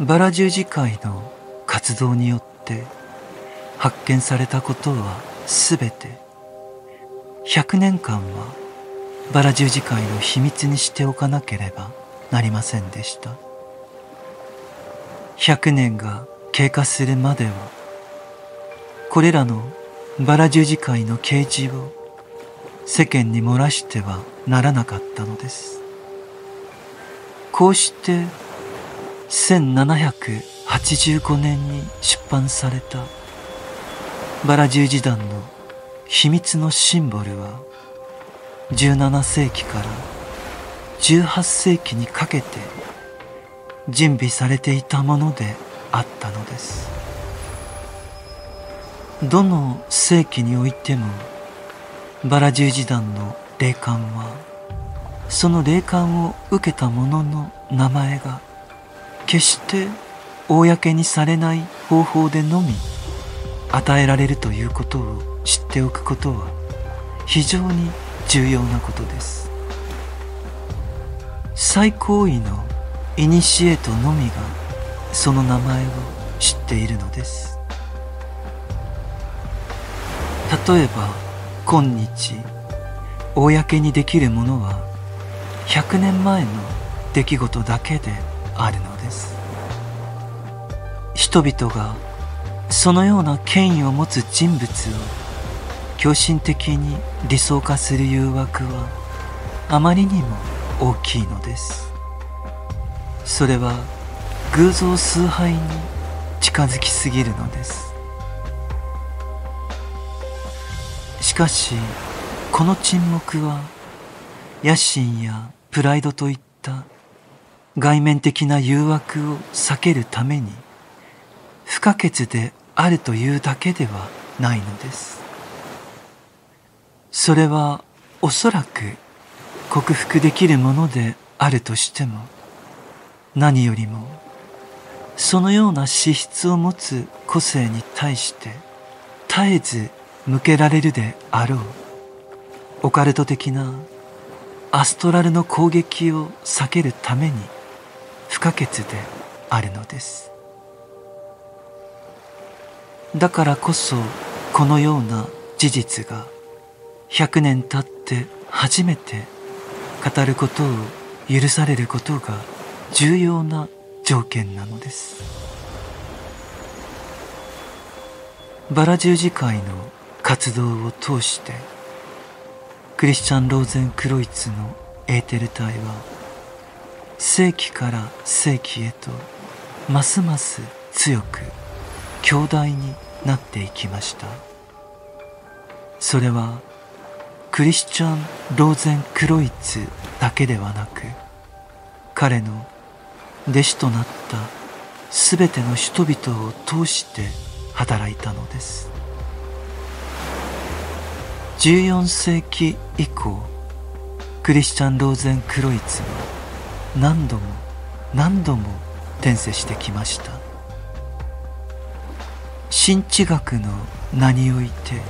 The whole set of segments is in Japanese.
バラ十字会の活動によって発見されたことはすべて。100年間はバラ十字会の秘密にしておかなければなりませんでした。100年が経過するまではこれらのバラ十字会の啓示を世間に漏らしてはならなかったのです。こうして1785年に出版された。バラ十字団の秘密のシンボルは17世紀から18世紀にかけて準備されていたものであったのです。どの世紀においてもバラ十字団の霊感はその霊感を受けた者の名前が決して公にされない方法でのみ与えられるということを知っておくことは非常に重要なことです。最高位のイニシエートのみがその名前を知っているのです。例えば今日公にできるものは100年前の出来事だけであるのです。人々がそのような権威を持つ人物を狂信的に理想化する誘惑はあまりにも大きいのです。それは偶像崇拝に近づきすぎるのです。しかしこの沈黙は野心やプライドといった外面的な誘惑を避けるために不可欠であるというだけではないのです。それはおそらく克服できるものであるとしても何よりもそのような資質を持つ個性に対して絶えず向けられるであろうオカルト的なアストラルの攻撃を避けるために不可欠であるのです。だからこそこのような事実が100年経って初めて語ることを許されることが重要な条件なのです。バラ十字会の活動を通してクリスチャン・ローゼン・クロイツのエーテル体は世紀から世紀へとますます強く強大になっていきました。それはクリスチャン・ローゼン・クロイツだけではなく彼の弟子となった全ての人々を通して働いたのです。14世紀以降クリスチャン・ローゼン・クロイツは何度も何度も転生してきました。新知学の名において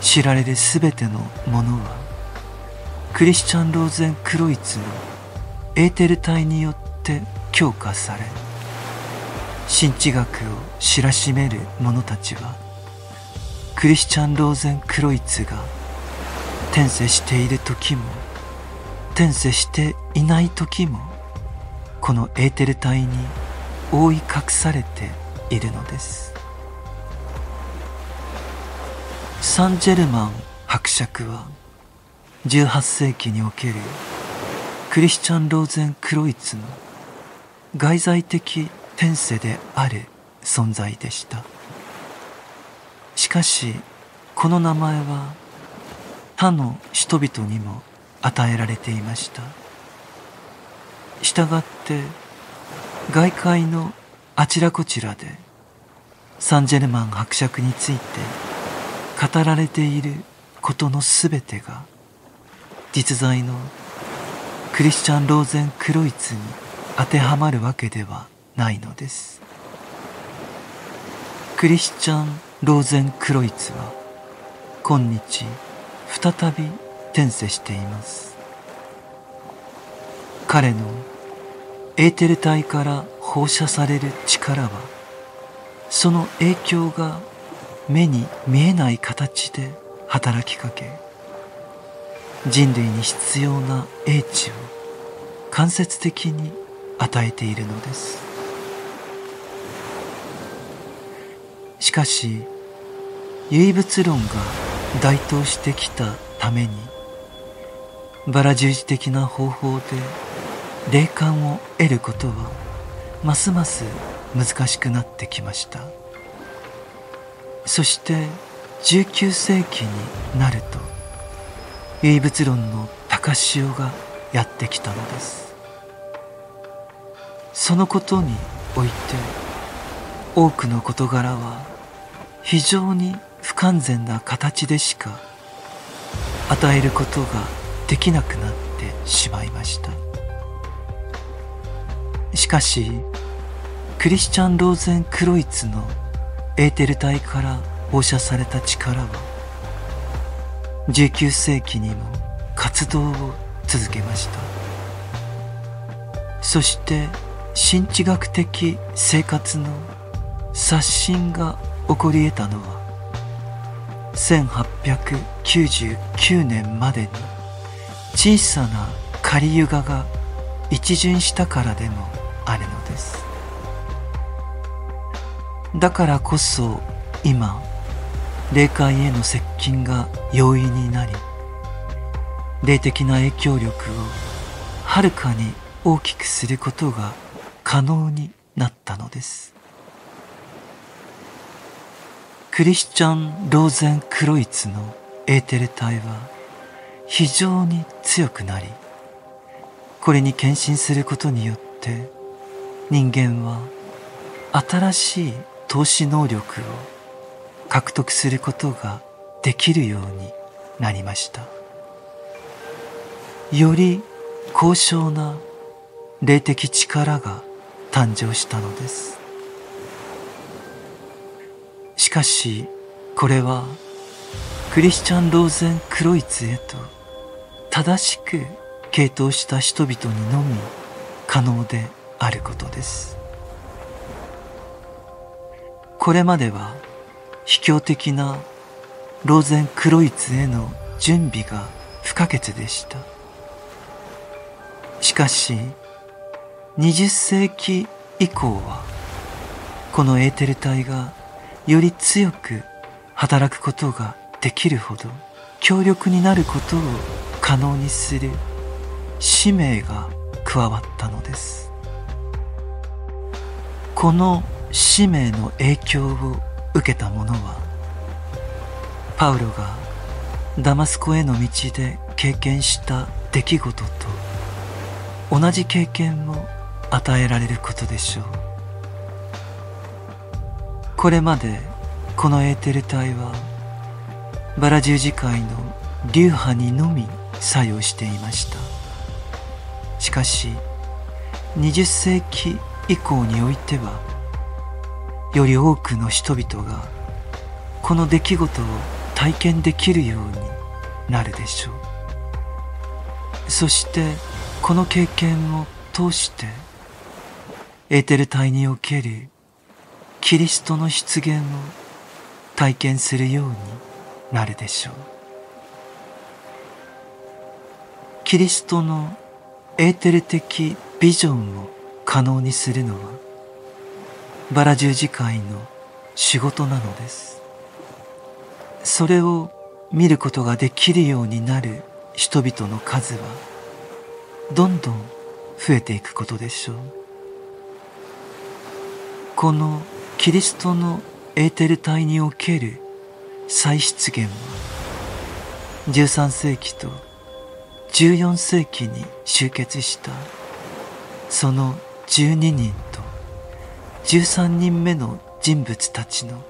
知られる全てのものはクリスチャン・ローゼン・クロイツのエーテル体によって強化され新知学を知らしめる者たちはクリスチャン・ローゼン・クロイツが転生している時も転生していない時もこのエーテル体に覆い隠されているのです。サンジェルマン伯爵は18世紀におけるクリスチャン・ローゼン・クロイツの外在的転生である存在でした。しかしこの名前は他の人々にも与えられていました。したがって外界のあちらこちらでサンジェルマン伯爵について語られていることのすべてが実在のクリスチャン・ローゼン・クロイツに当てはまるわけではないのです。クリスチャン・ローゼン・クロイツは今日再び転生しています。彼のエーテル体から放射される力はその影響が目に見えない形で働きかけ人類に必要な英知を間接的に与えているのです。しかし唯物論が台頭してきたためにバラ十字的な方法で霊感を得ることはますます難しくなってきました。そして19世紀になると唯物論の高潮がやってきたのです。そのことにおいて多くの事柄は非常に不完全な形でしか与えることができなくなってしまいました。しかしクリスチャン・ローゼン・クロイツのエーテル体から放射された力は19世紀にも活動を続けました。そして新知学的生活の刷新が起こり得たのは1899年までに。小さな仮ユガが一巡したからでもあるのです。だからこそ今霊界への接近が容易になり霊的な影響力をはるかに大きくすることが可能になったのです。クリスチャン・ローゼン・クロイツのエーテル体は非常に強くなりこれに献身することによって人間は新しい投資能力を獲得することができるようになりました。より高尚な霊的力が誕生したのです。しかしこれはクリスチャン・ローゼン・クロイツへと正しく傾倒した人々にのみ可能であることです。これまでは卑怯的なローゼン・クロイツへの準備が不可欠でした。しかし20世紀以降はこのエーテル体がより強く働くことができるほど強力になることを可能にする使命が加わったのです。この使命の影響を受けた者はパウロがダマスコへの道で経験した出来事と同じ経験を与えられることでしょう。これまでこのエーテル体はバラ十字界の流派にのみ作用していました。しかし20世紀以降においてはより多くの人々がこの出来事を体験できるようになるでしょう。そしてこの経験を通してエーテル体におけるキリストの出現を体験するようになるでしょう。キリストのエーテル的ビジョンを可能にするのはバラ十字会の仕事なのです。それを見ることができるようになる人々の数はどんどん増えていくことでしょう。このキリストのエーテル体における再出現は13世紀と14世紀に集結した。その12人と13人目の人物たちの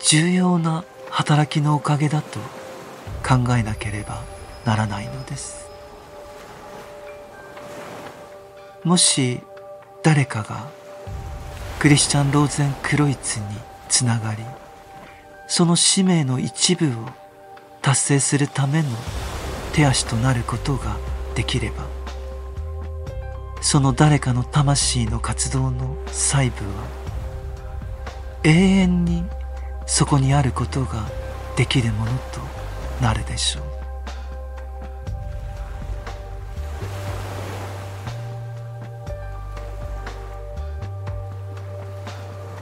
重要な働きのおかげだと考えなければならないのです。もし誰かがクリスチャン・ローゼン・クロイツにつながりその使命の一部を達成するための手足となることができればその誰かの魂の活動の細部は永遠にそこにあることができるものとなるでしょう。